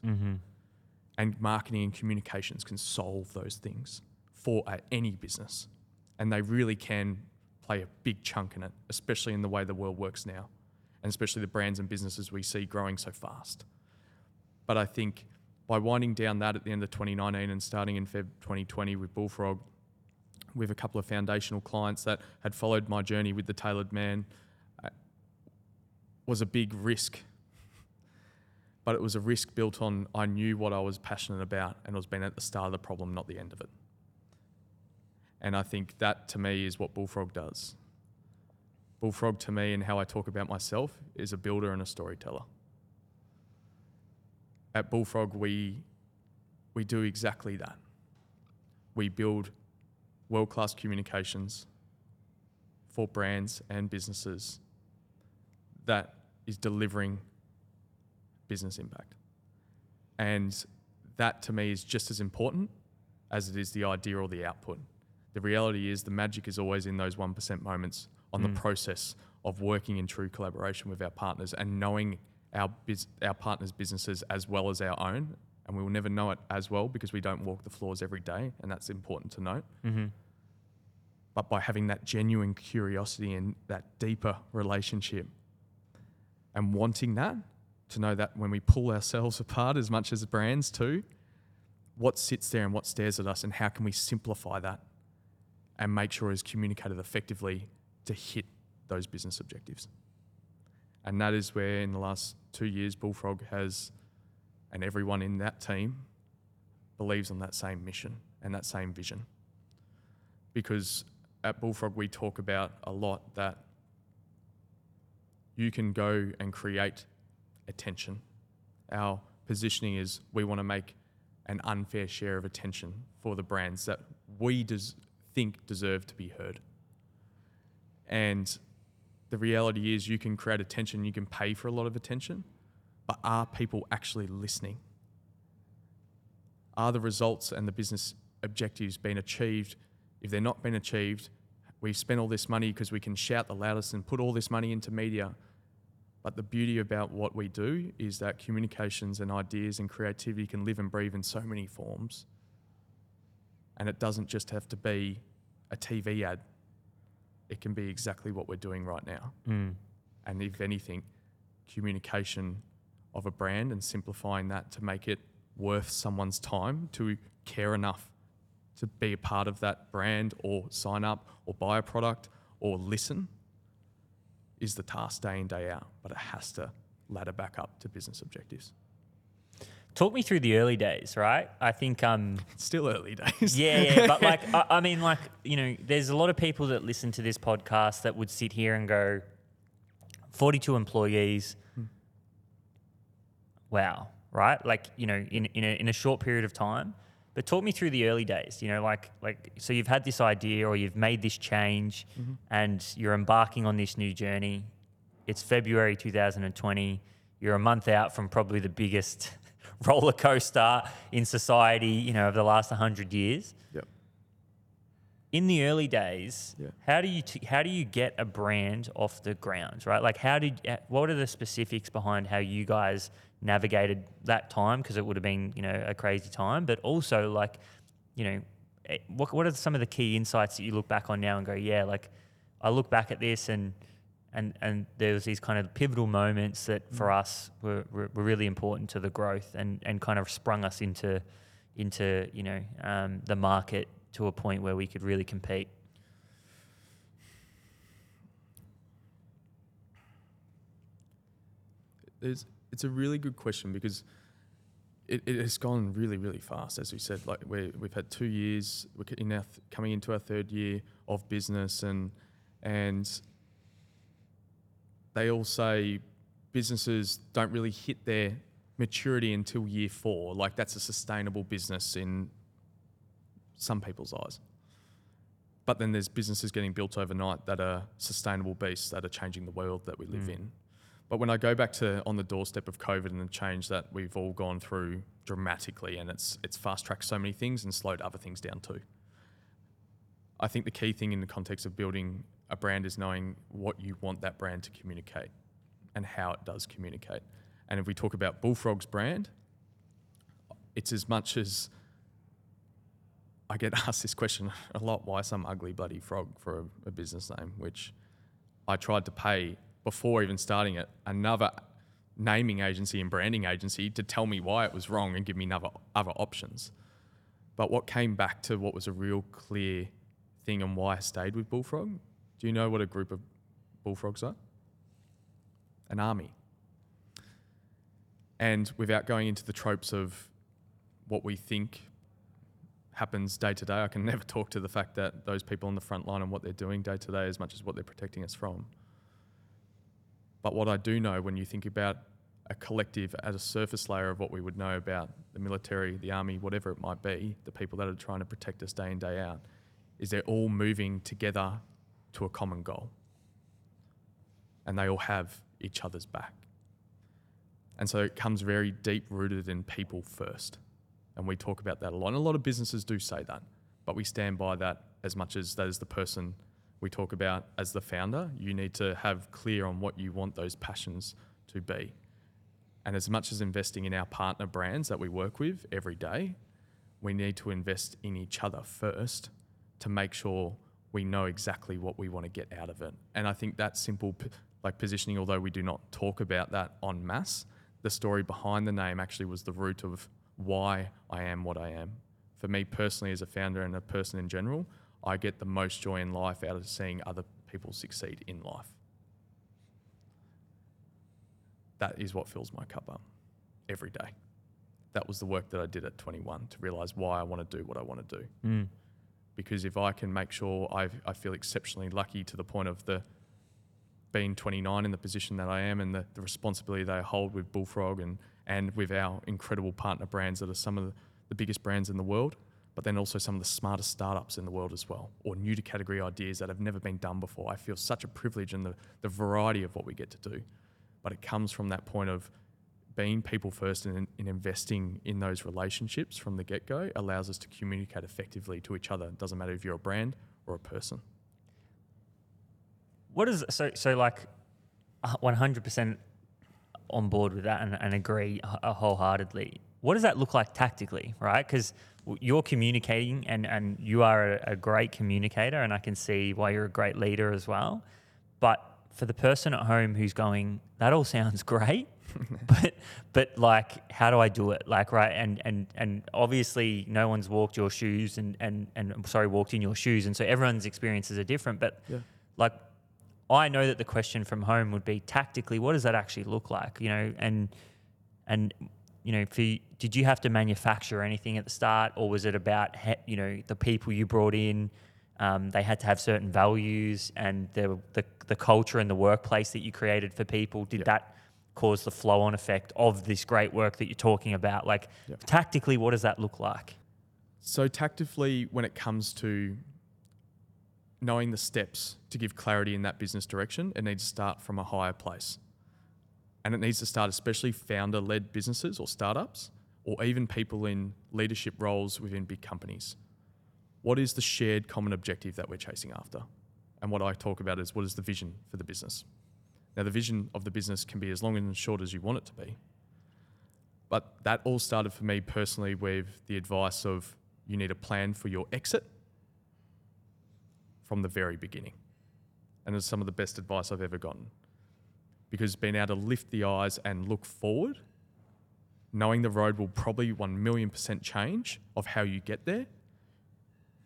And marketing and communications can solve those things for uh, any business. And they really can play a big chunk in it, especially in the way the world works now, and especially the brands and businesses we see growing so fast. But I think by winding down that at the end of 2019 and starting in Feb 2020 with Bullfrog, with a couple of foundational clients that had followed my journey with the tailored man, uh, was a big risk. But it was a risk built on I knew what I was passionate about and was been at the start of the problem, not the end of it. And I think that to me is what Bullfrog does. Bullfrog to me and how I talk about myself is a builder and a storyteller. At Bullfrog, we, we do exactly that. We build world class communications for brands and businesses that is delivering business impact. And that to me is just as important as it is the idea or the output. The reality is the magic is always in those 1% moments on the mm. process of working in true collaboration with our partners and knowing our, bus- our partners' businesses as well as our own. And we will never know it as well because we don't walk the floors every day, and that's important to note. Mm-hmm. But by having that genuine curiosity and that deeper relationship and wanting that, to know that when we pull ourselves [LAUGHS] apart as much as brands too, what sits there and what stares at us, and how can we simplify that and make sure it's communicated effectively to hit those business objectives. And that is where, in the last two years, Bullfrog has, and everyone in that team believes on that same mission and that same vision. Because at Bullfrog, we talk about a lot that you can go and create attention. Our positioning is we want to make an unfair share of attention for the brands that we des- think deserve to be heard. And the reality is, you can create attention, you can pay for a lot of attention, but are people actually listening? Are the results and the business objectives being achieved? If they're not being achieved, we've spent all this money because we can shout the loudest and put all this money into media. But the beauty about what we do is that communications and ideas and creativity can live and breathe in so many forms. And it doesn't just have to be a TV ad, it can be exactly what we're doing right now. Mm. And if anything, communication of a brand and simplifying that to make it worth someone's time to care enough to be a part of that brand or sign up or buy a product or listen is the task day in, day out. But it has to ladder back up to business objectives. Talk me through the early days, right? I think um, [LAUGHS] still early days. yeah, yeah, but [LAUGHS] like, I, I mean, like, you know, there's a lot of people that listen to this podcast that would sit here and go, 42 employees. Wow, right? Like, you know, in, in, a, in a short period of time. But talk me through the early days, you know, like, like, so you've had this idea or you've made this change and you're embarking on this new journey. It's February 2020. You're a month out from probably the biggest [LAUGHS] roller coaster in society, you know, of the last 100 years Yep. in the early days, Yeah. how do you t- how do you get a brand off the ground, right? Like, how did what are the specifics behind how you guys navigated that time? Because it would have been you know a crazy time, but also like, you know, eh, what what are some of the key insights that you look back on now and go, yeah, like I look back at this and. And, and there was these kind of pivotal moments that for us were, were, were really important to the growth and, and kind of sprung us into into you know um, the market to a point where we could really compete. It's, it's a really good question because it, it has gone really, really fast. As we said, like we we've had two years, we're in our th- coming into our third year of business, and and they all say businesses don't really hit their maturity until year four. Like that's a sustainable business in some people's eyes. But then there's businesses getting built overnight that are sustainable beasts that are changing the world that we live mm. in. But when I go back to on the doorstep of COVID and the change that we've all gone through dramatically, and it's it's fast tracked so many things and slowed other things down too. I think the key thing in the context of building a brand is knowing what you want that brand to communicate and how it does communicate. And if we talk about Bullfrog's brand, it's as much as I get [LAUGHS] asked this question a lot why some ugly bloody frog for a, a business name, which I tried to pay before even starting it another naming agency and branding agency to tell me why it was wrong and give me other, other options. But what came back to what was a real clear thing and why I stayed with Bullfrog, do you know what a group of bullfrogs are? An army. And without going into the tropes of what we think happens day to day, I can [LAUGHS] never talk to the fact that those people on the front line and what they're doing day to day as much as what they're protecting us from. But what I do know when you think about a collective at a surface layer of what we would know about the military, the army, whatever it might be, the people that are trying to protect us day in, day out, is they're all moving together to a common goal. And they all have each other's back. And so it comes very deep rooted in people first. And we talk about that a lot. And a lot of businesses do say that, but we stand by that as much as that is the person we talk about as the founder. You need to have clear on what you want those passions to be. And as much as investing in our partner brands that we work with every day, we need to invest in each other first to make sure we know exactly what we want to get out of it. And I think that simple, like positioning, although we do not talk about that en masse, the story behind the name actually was the root of why I am what I am. For me personally, as a founder and a person in general, I get the most joy in life out of seeing other people succeed in life. That is what fills my cup up every day. That was the work that I did at 21 to realize why I want to do what I want to do Mm. Because if I can make sure I, I feel exceptionally lucky to the point of the being 29 in the position that I am and the, the responsibility that I hold with Bullfrog and, and with our incredible partner brands that are some of the, the biggest brands in the world, but then also some of the smartest startups in the world as well, or new to category ideas that have never been done before. I feel such a privilege in the, the variety of what we get to do. But it comes from that point of being people first and in investing in those relationships from the get go allows us to communicate effectively to each other. It doesn't matter if you're a brand or a person. What is so so like one hundred percent on board with that and, and agree uh, wholeheartedly. What does that look like tactically, right? Because you're communicating and, and you are a, a great communicator, and I can see why you're a great leader as well. But for the person at home who's going, that all sounds [LAUGHS] great, [LAUGHS] but but like, how do I do it? Like, right? And and and obviously, no one's walked your shoes, and and and I'm sorry, walked in your shoes, and so everyone's experiences are different. But Yeah. like I know that the question from home would be tactically, what does that actually look like? You know, and and you know, for, did you have to manufacture anything at the start, or was it about you know the people you brought in? Um, they had to have certain values, and the, the the culture and the workplace that you created for people. Did Yep. that cause the flow-on effect of this great work that you're talking about? Like Yep. tactically, what does that look like? So tactically, when it comes to knowing the steps to give clarity in that business direction, it needs to start from a higher place. And it needs to start especially founder-led businesses or startups, or even people in leadership roles within big companies. What is the shared common objective that we're chasing after? And what I talk about is what is the vision for the business? Now, the vision of the business can be as long and short as you want it to be. But that all started for me personally with the advice of you need a plan for your exit from the very beginning. And it's some of the best advice I've ever gotten. Because being able to lift the eyes and look forward, knowing the road will probably 1 million percent change of how you get there,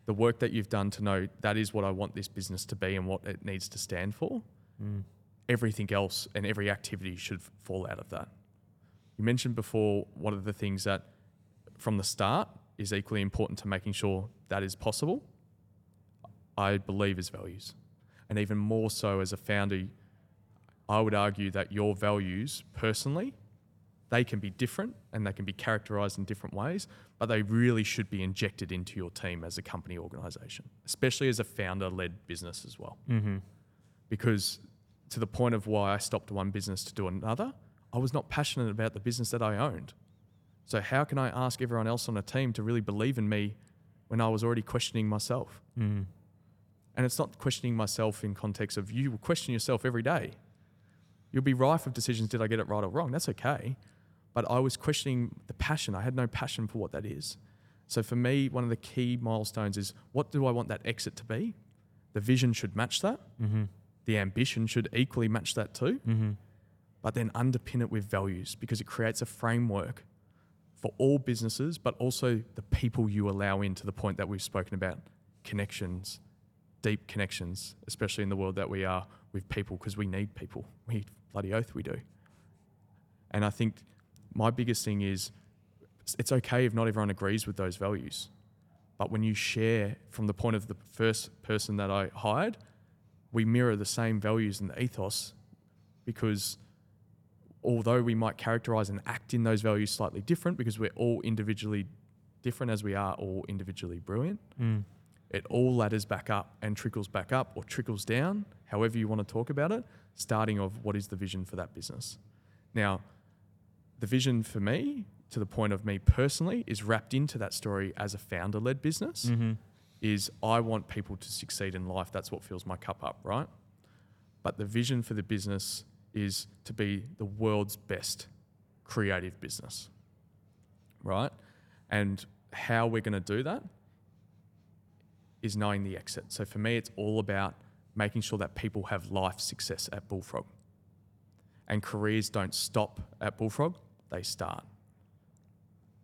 the work that you've done to know that is what I want this business to be and what it needs to stand for, mm. Everything else and every activity should f- fall out of that. You mentioned before one of the things that from the start is equally important to making sure that is possible. I believe is values. And even more so as a founder, I would argue that your values personally, they can be different and they can be characterized in different ways, but they really should be injected into your team as a company organization, especially as a founder led business as well. Mm-hmm. Because to the point of why I stopped one business to do another, I was not passionate about the business that I owned. So, how can I ask everyone else on a team to really believe in me when I was already questioning myself? Mm. And it's not questioning myself in context of you will question yourself every day. You'll be rife with decisions did I get it right or wrong? That's okay. But I was questioning the passion. I had no passion for what that is. So for me, one of the key milestones is what do I want that exit to be? The vision should match that. Mm-hmm. The ambition should equally match that too. Mm-hmm. But then underpin it with values because it creates a framework for all businesses, but also the people you allow in to the point that we've spoken about connections, deep connections, especially in the world that we are with people because we need people. We bloody oath we do. And I think my biggest thing is it's okay if not everyone agrees with those values. But when you share from the point of the first person that I hired, we mirror the same values and the ethos because although we might characterize and act in those values slightly different because we're all individually different as we are all individually brilliant, Mm. it all ladders back up and trickles back up or trickles down, however you want to talk about it, starting of what is the vision for that business. Now, the vision for me, to the point of me personally, is wrapped into that story as a founder led business. Mm-hmm. Is I want people to succeed in life. That's what fills my cup up, right? But the vision for the business is to be the world's best creative business, right? And how we're going to do that is knowing the exit. So for me, it's all about making sure that people have life success at Bullfrog. And careers don't stop at Bullfrog, they start.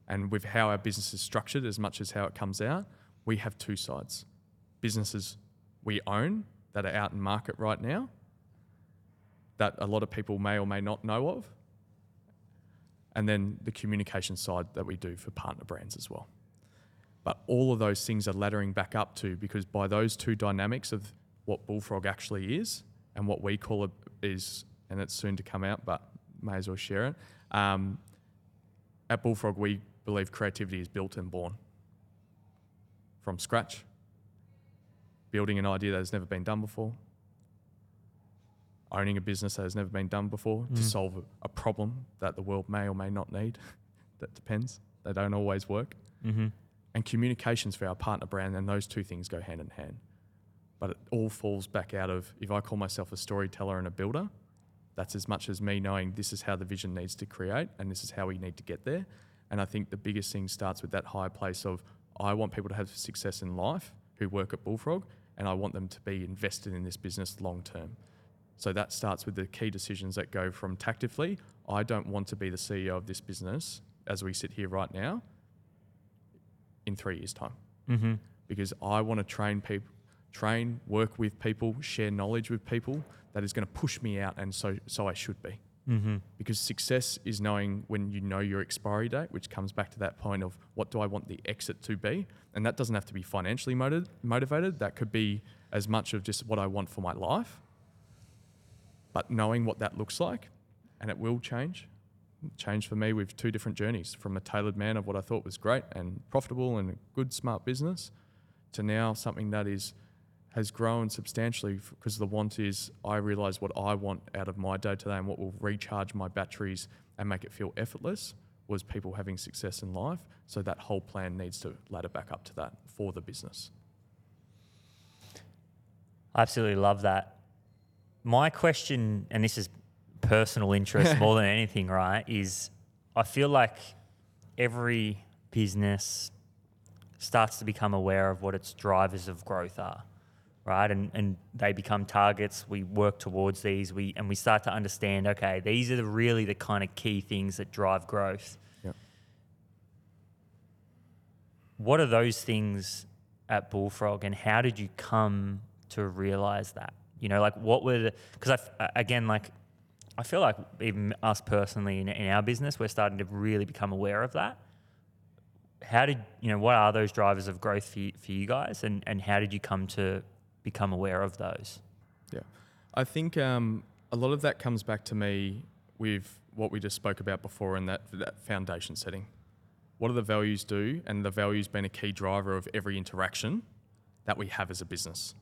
And with how our business is structured, as much as how it comes out, we have two sides. Businesses we own that are out in market right now, that a lot of people may or may not know of, and then the communication side that we do for partner brands as well. But all of those things are laddering back up to because by those two dynamics of what Bullfrog actually is and what we call it is, and it's soon to come out, but may as well share it. Um, at Bullfrog, we believe creativity is built and born from scratch, building an idea that has never been done before, owning a business that has never been done before to Mm. solve a, a problem that the world may or may not need. [LAUGHS] that depends. They don't always work. Mm-hmm. And communications for our partner brand, and those two things go hand in hand. But it all falls back out of if I call myself a storyteller and a builder, that's as much as me knowing this is how the vision needs to create and this is how we need to get there. And I think the biggest thing starts with that high place of I want people to have success in life who work at Bullfrog, and I want them to be invested in this business long term. So that starts with the key decisions that go from tactically, I don't want to be the CEO of this business as we sit here right now in three years' time Mm-hmm. because I want to train people, train, work with people, share knowledge with people that is going to push me out, and so so I should be. Mm-hmm. Because success is knowing when you know your expiry date, which comes back to that point of what do I want the exit to be? And that doesn't have to be financially motiv- motivated. That could be as much of just what I want for my life. But knowing what that looks like, and it will change. Change for me with two different journeys from a tailored man of what I thought was great and profitable and a good, smart business to now something that is has grown substantially because the want is I realize what I want out of my day to day and what will recharge my batteries and make it feel effortless was people having success in life. So that whole plan needs to ladder back up to that for the business. I absolutely love that. My question, and this is personal interest [LAUGHS] more than anything, right, is I feel like every business starts to become aware of what its drivers of growth are, right? And and they become targets. We work towards these. We and we start to understand. Okay, these are the, really the kind of key things that drive growth. Yep. What are those things at Bullfrog, and how did you come to realize that? You know, like what were? Because I again, like I feel like even us personally in, in our business, we're starting to really become aware of that. How did you know? What are those drivers of growth for you, for you guys, and and how did you come to become aware of those? Yeah, I think um, a lot of that comes back to me with what we just spoke about before and that that foundation setting. What do the values do? And the values being a key driver of every interaction that we have as a business.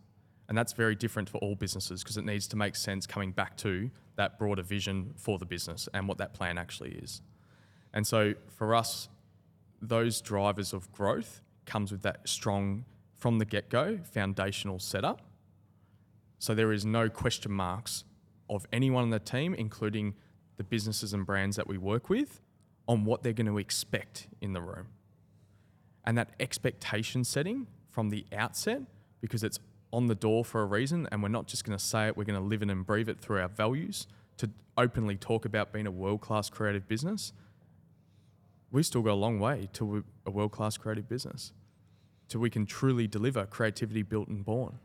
And that's very different for all businesses because it needs to make sense coming back to that broader vision for the business and what that plan actually is. And so for us, those drivers of growth comes with that strong from the get-go foundational setup. So there is no question marks of anyone on the team, including the businesses and brands that we work with, on what they're going to expect in the room. And that expectation setting from the outset, because it's on the door for a reason, and we're not just going to say it, we're going to live it and breathe it through our values to openly talk about being a world class creative business. We've still got a long way to a world class creative business, till we can truly deliver creativity built and born.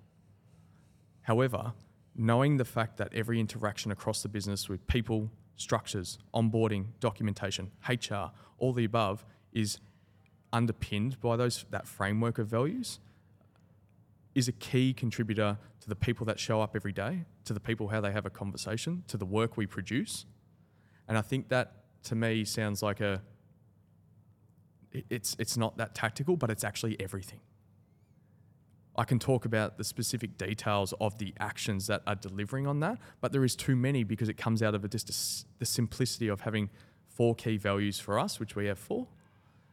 However, knowing the fact that every interaction across the business with people, structures, onboarding, documentation, HR, all the above is underpinned by those that framework of values is a key contributor to the people that show up every day, to the people how they have a conversation, to the work we produce. And I think that to me sounds like a it's it's not that tactical, but it's actually everything. I can talk about the specific details of the actions that are delivering on that, but there is too many because it comes out of a, just a, the simplicity of having four key values for us, which we have four,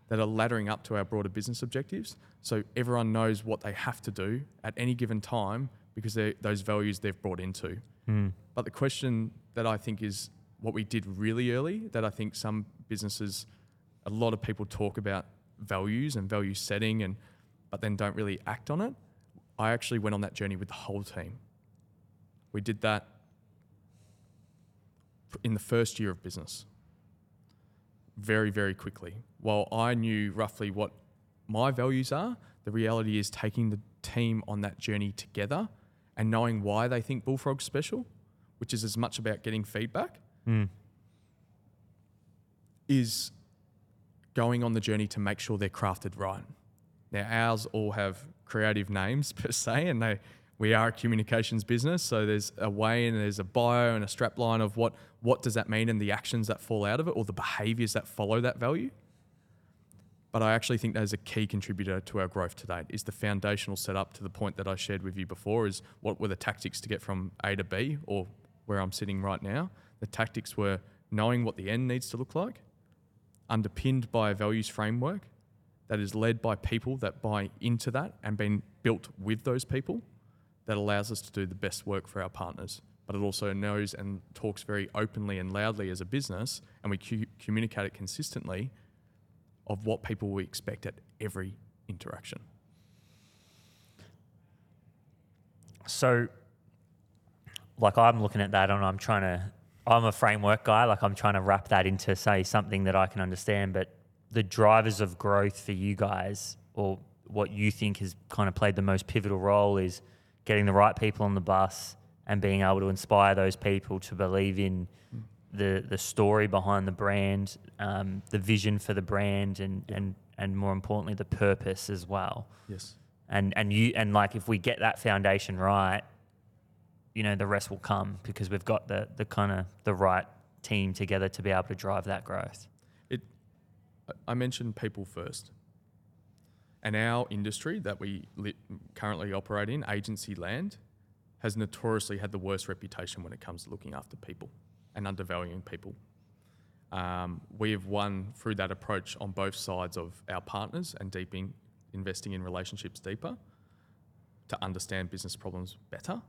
that are laddering up to our broader business objectives. So everyone knows what they have to do at any given time because those values they've brought into. Mm. But the question that I think is what we did really early, that I think some businesses, a lot of people talk about values and value setting, and but then don't really act on it. I actually went on that journey with the whole team. We did that in the first year of business very, very quickly. While I knew roughly what my values are, the reality is taking the team on that journey together and knowing why they think Bullfrog's special, which is as much about getting feedback, Mm. is going on the journey to make sure they're crafted right. Now, ours all have creative names [LAUGHS] per se, and they we are a communications business, so there's a way and there's a bio and a strapline of what what does that mean and the actions that fall out of it or the behaviors that follow that value. But I actually think that is a key contributor to our growth to date is the foundational setup to the point that I shared with you before is what were the tactics to get from A to B or where I'm sitting right now. The tactics were knowing what the end needs to look like, underpinned by a values framework that is led by people that buy into that and been built with those people that allows us to do the best work for our partners. But it also knows and talks very openly and loudly as a business, and we cu- communicate it consistently of what people we expect at every interaction. So, like, I'm looking at that and I'm trying to, I'm a framework guy, like, I'm trying to wrap that into, say, something that I can understand. But the drivers of growth for you guys, or what you think has kind of played the most pivotal role, is getting the right people on the bus and being able to inspire those people to believe in the the story behind the brand, um, the vision for the brand, and and and more importantly, the purpose as well. Yes. And and you and like if we get that foundation right, you know, the rest will come because we've got the the kind of the right team together to be able to drive that growth. It, I- mentioned people first. And our industry that we li- currently operate in, agency land, has notoriously had the worst reputation when it comes to looking after people and undervaluing people. Um, we have won through that approach on both sides of our partners and deeping, investing in relationships deeper to understand business problems better.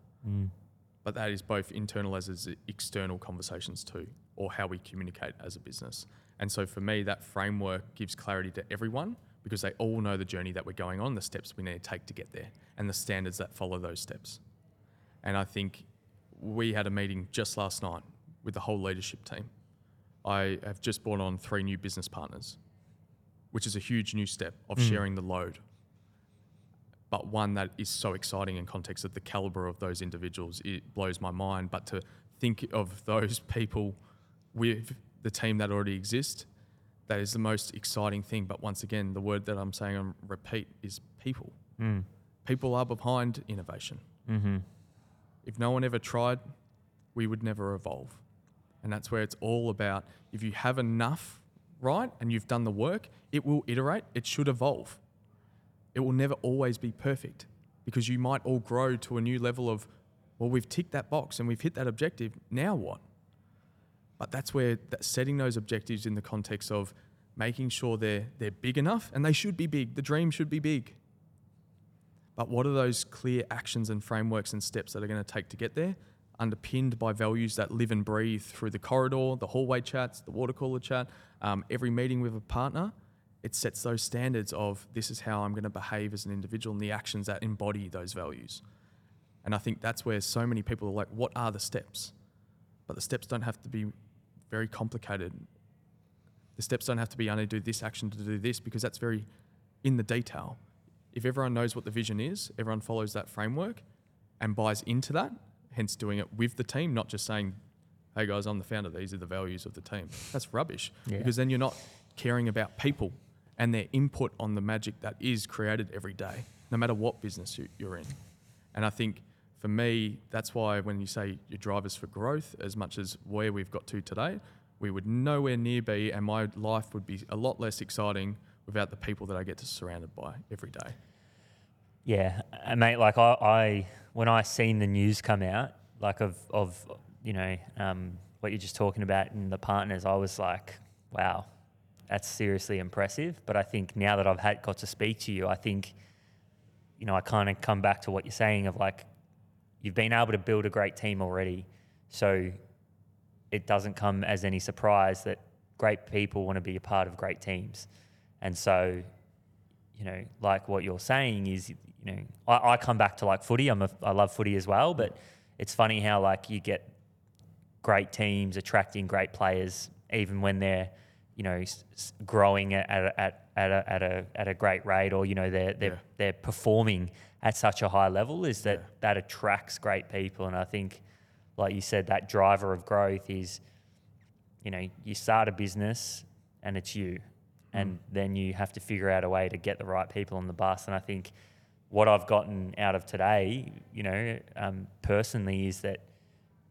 But that is both internal as is external conversations too, or how we communicate as a business. And so for me, that framework gives clarity to everyone because they all know the journey that we're going on, the steps we need to take to get there, and the standards that follow those steps. And I think we had a meeting just last night with the whole leadership team. I have just brought on three new business partners, which is a huge new step of mm. sharing the load. But one that is so exciting in context of the caliber of those individuals, it blows my mind. But to think of those people with the team that already exists, that is the most exciting thing. But once again, the word that I'm saying on repeat is people. Mm. People are behind innovation. Mm-hmm. If no one ever tried, we would never evolve. And that's where it's all about if you have enough right and you've done the work, it will iterate, it should evolve. It will never always be perfect because you might all grow to a new level of, well, we've ticked that box and we've hit that objective. Now what? But that's where that setting those objectives in the context of making sure they're, they're big enough and they should be big. The dream should be big. But what are those clear actions and frameworks and steps that are going to take to get there? Underpinned by values that live and breathe through the corridor, the hallway chats, the water cooler chat, um, every meeting with a partner. It sets those standards of this is how I'm going to behave as an individual and the actions that embody those values. And I think that's where so many people are like, what are the steps? But the steps don't have to be very complicated. The steps don't have to be, I need to do this action to do this, because that's very in the detail. If everyone knows what the vision is, everyone follows that framework and buys into that, hence doing it with the team, not just saying, hey guys, I'm the founder, these are the values of the team. That's rubbish. Yeah. Because then you're not caring about people and their input on the magic that is created every day, no matter what business you- you're in. And I think for me, that's why when you say your drivers for growth, as much as where we've got to today, we would nowhere near be, and my life would be a lot less exciting without the people that I get to surrounded by every day. Yeah, and mate, like I, I when I seen the news come out, like of of you know um, what you're just talking about and the partners, I was like, wow, that's seriously impressive. But I think now that I've had got to speak to you, I think you know I kind of come back to what you're saying of like you've been able to build a great team already, so it doesn't come as any surprise that great people want to be a part of great teams, and so you know, like what you're saying is, you know, I, I come back to like footy. I'm a, I love footy as well, but it's funny how like you get great teams attracting great players, even when they're, you know, s- growing at at at at a, at a at a great rate, or you know, they're they're Yeah. they're performing at such a high level. Is that Yeah. that attracts great people, and I think, like you said, that driver of growth is, you know, you start a business and it's you, and then you have to figure out a way to get the right people on the bus. And I think what I've gotten out of today, you know, um, personally, is that,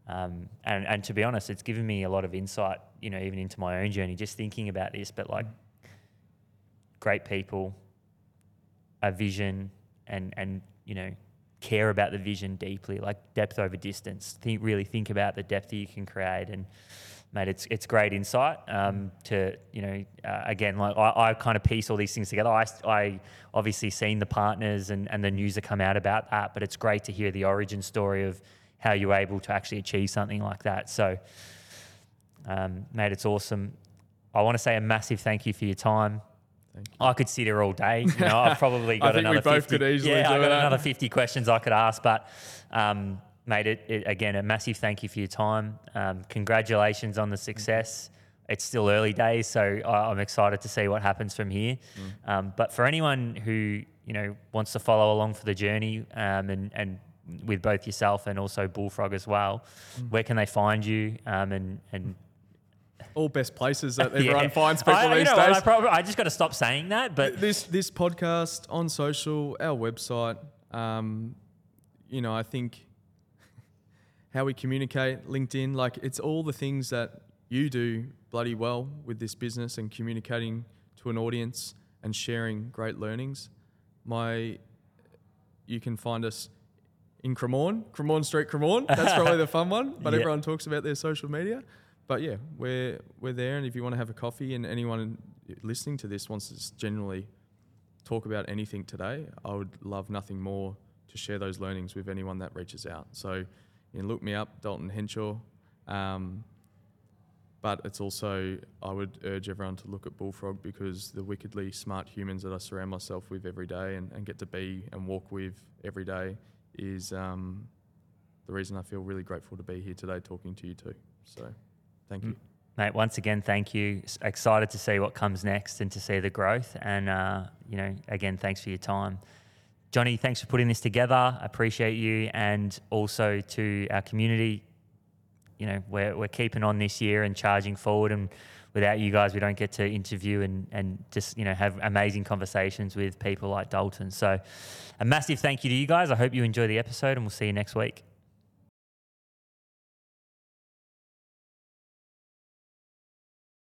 um, and and to be honest, it's given me a lot of insight, you know, even into my own journey, just thinking about this. But like, great people, a vision, and and you know, care about the vision deeply, like depth over distance. Think really think about the depth that you can create and mate, it's it's great insight um, to you know uh, again like I, I kind of piece all these things together. I, I obviously seen the partners and, and the news that come out about that, but it's great to hear the origin story of how you're able to actually achieve something like that. So, um, mate, it's awesome. I want to say a massive thank you for your time. Thank I could sit here all day. You know, I've probably [LAUGHS] got think we another both 50, could easily yeah, I've got that. another 50 questions I could ask, but um, mate, it, it, again, a massive thank you for your time. Um, congratulations on the success. It's still early days, so I, I'm excited to see what happens from here. Mm. Um, but for anyone who you know wants to follow along for the journey um, and and with both yourself and also Bullfrog as well, Mm. where can they find you um, and and all best places that [LAUGHS] Yeah. everyone finds people I, these know what, days. I, probably, I just got to stop saying that, but this this podcast on social, our website, um, you know, I think how we communicate, LinkedIn, like it's all the things that you do bloody well with this business and communicating to an audience and sharing great learnings. My, you can find us in Cremorne, Cremorne Street, Cremorne. That's probably the fun one, but [LAUGHS] Yeah. everyone talks about their social media. But yeah, we're we're there, and if you want to have a coffee, and anyone listening to this wants to generally talk about anything today, I would love nothing more to share those learnings with anyone that reaches out. So, you can look me up, Dalton Henshaw. Um, but it's also, I would urge everyone to look at Bullfrog because the wickedly smart humans that I surround myself with every day and, and get to be and walk with every day is um, the reason I feel really grateful to be here today talking to you too. So, thank you. Mate, once again, thank you. Excited to see what comes next and to see the growth. And, uh, you know, again, thanks for your time. Johnny, thanks for putting this together. Appreciate you. And also to our community, you know, we're, we're keeping on this year and charging forward. And without you guys, we don't get to interview and, and just, you know, have amazing conversations with people like Dalton. So a massive thank you to you guys. I hope you enjoy the episode and we'll see you next week.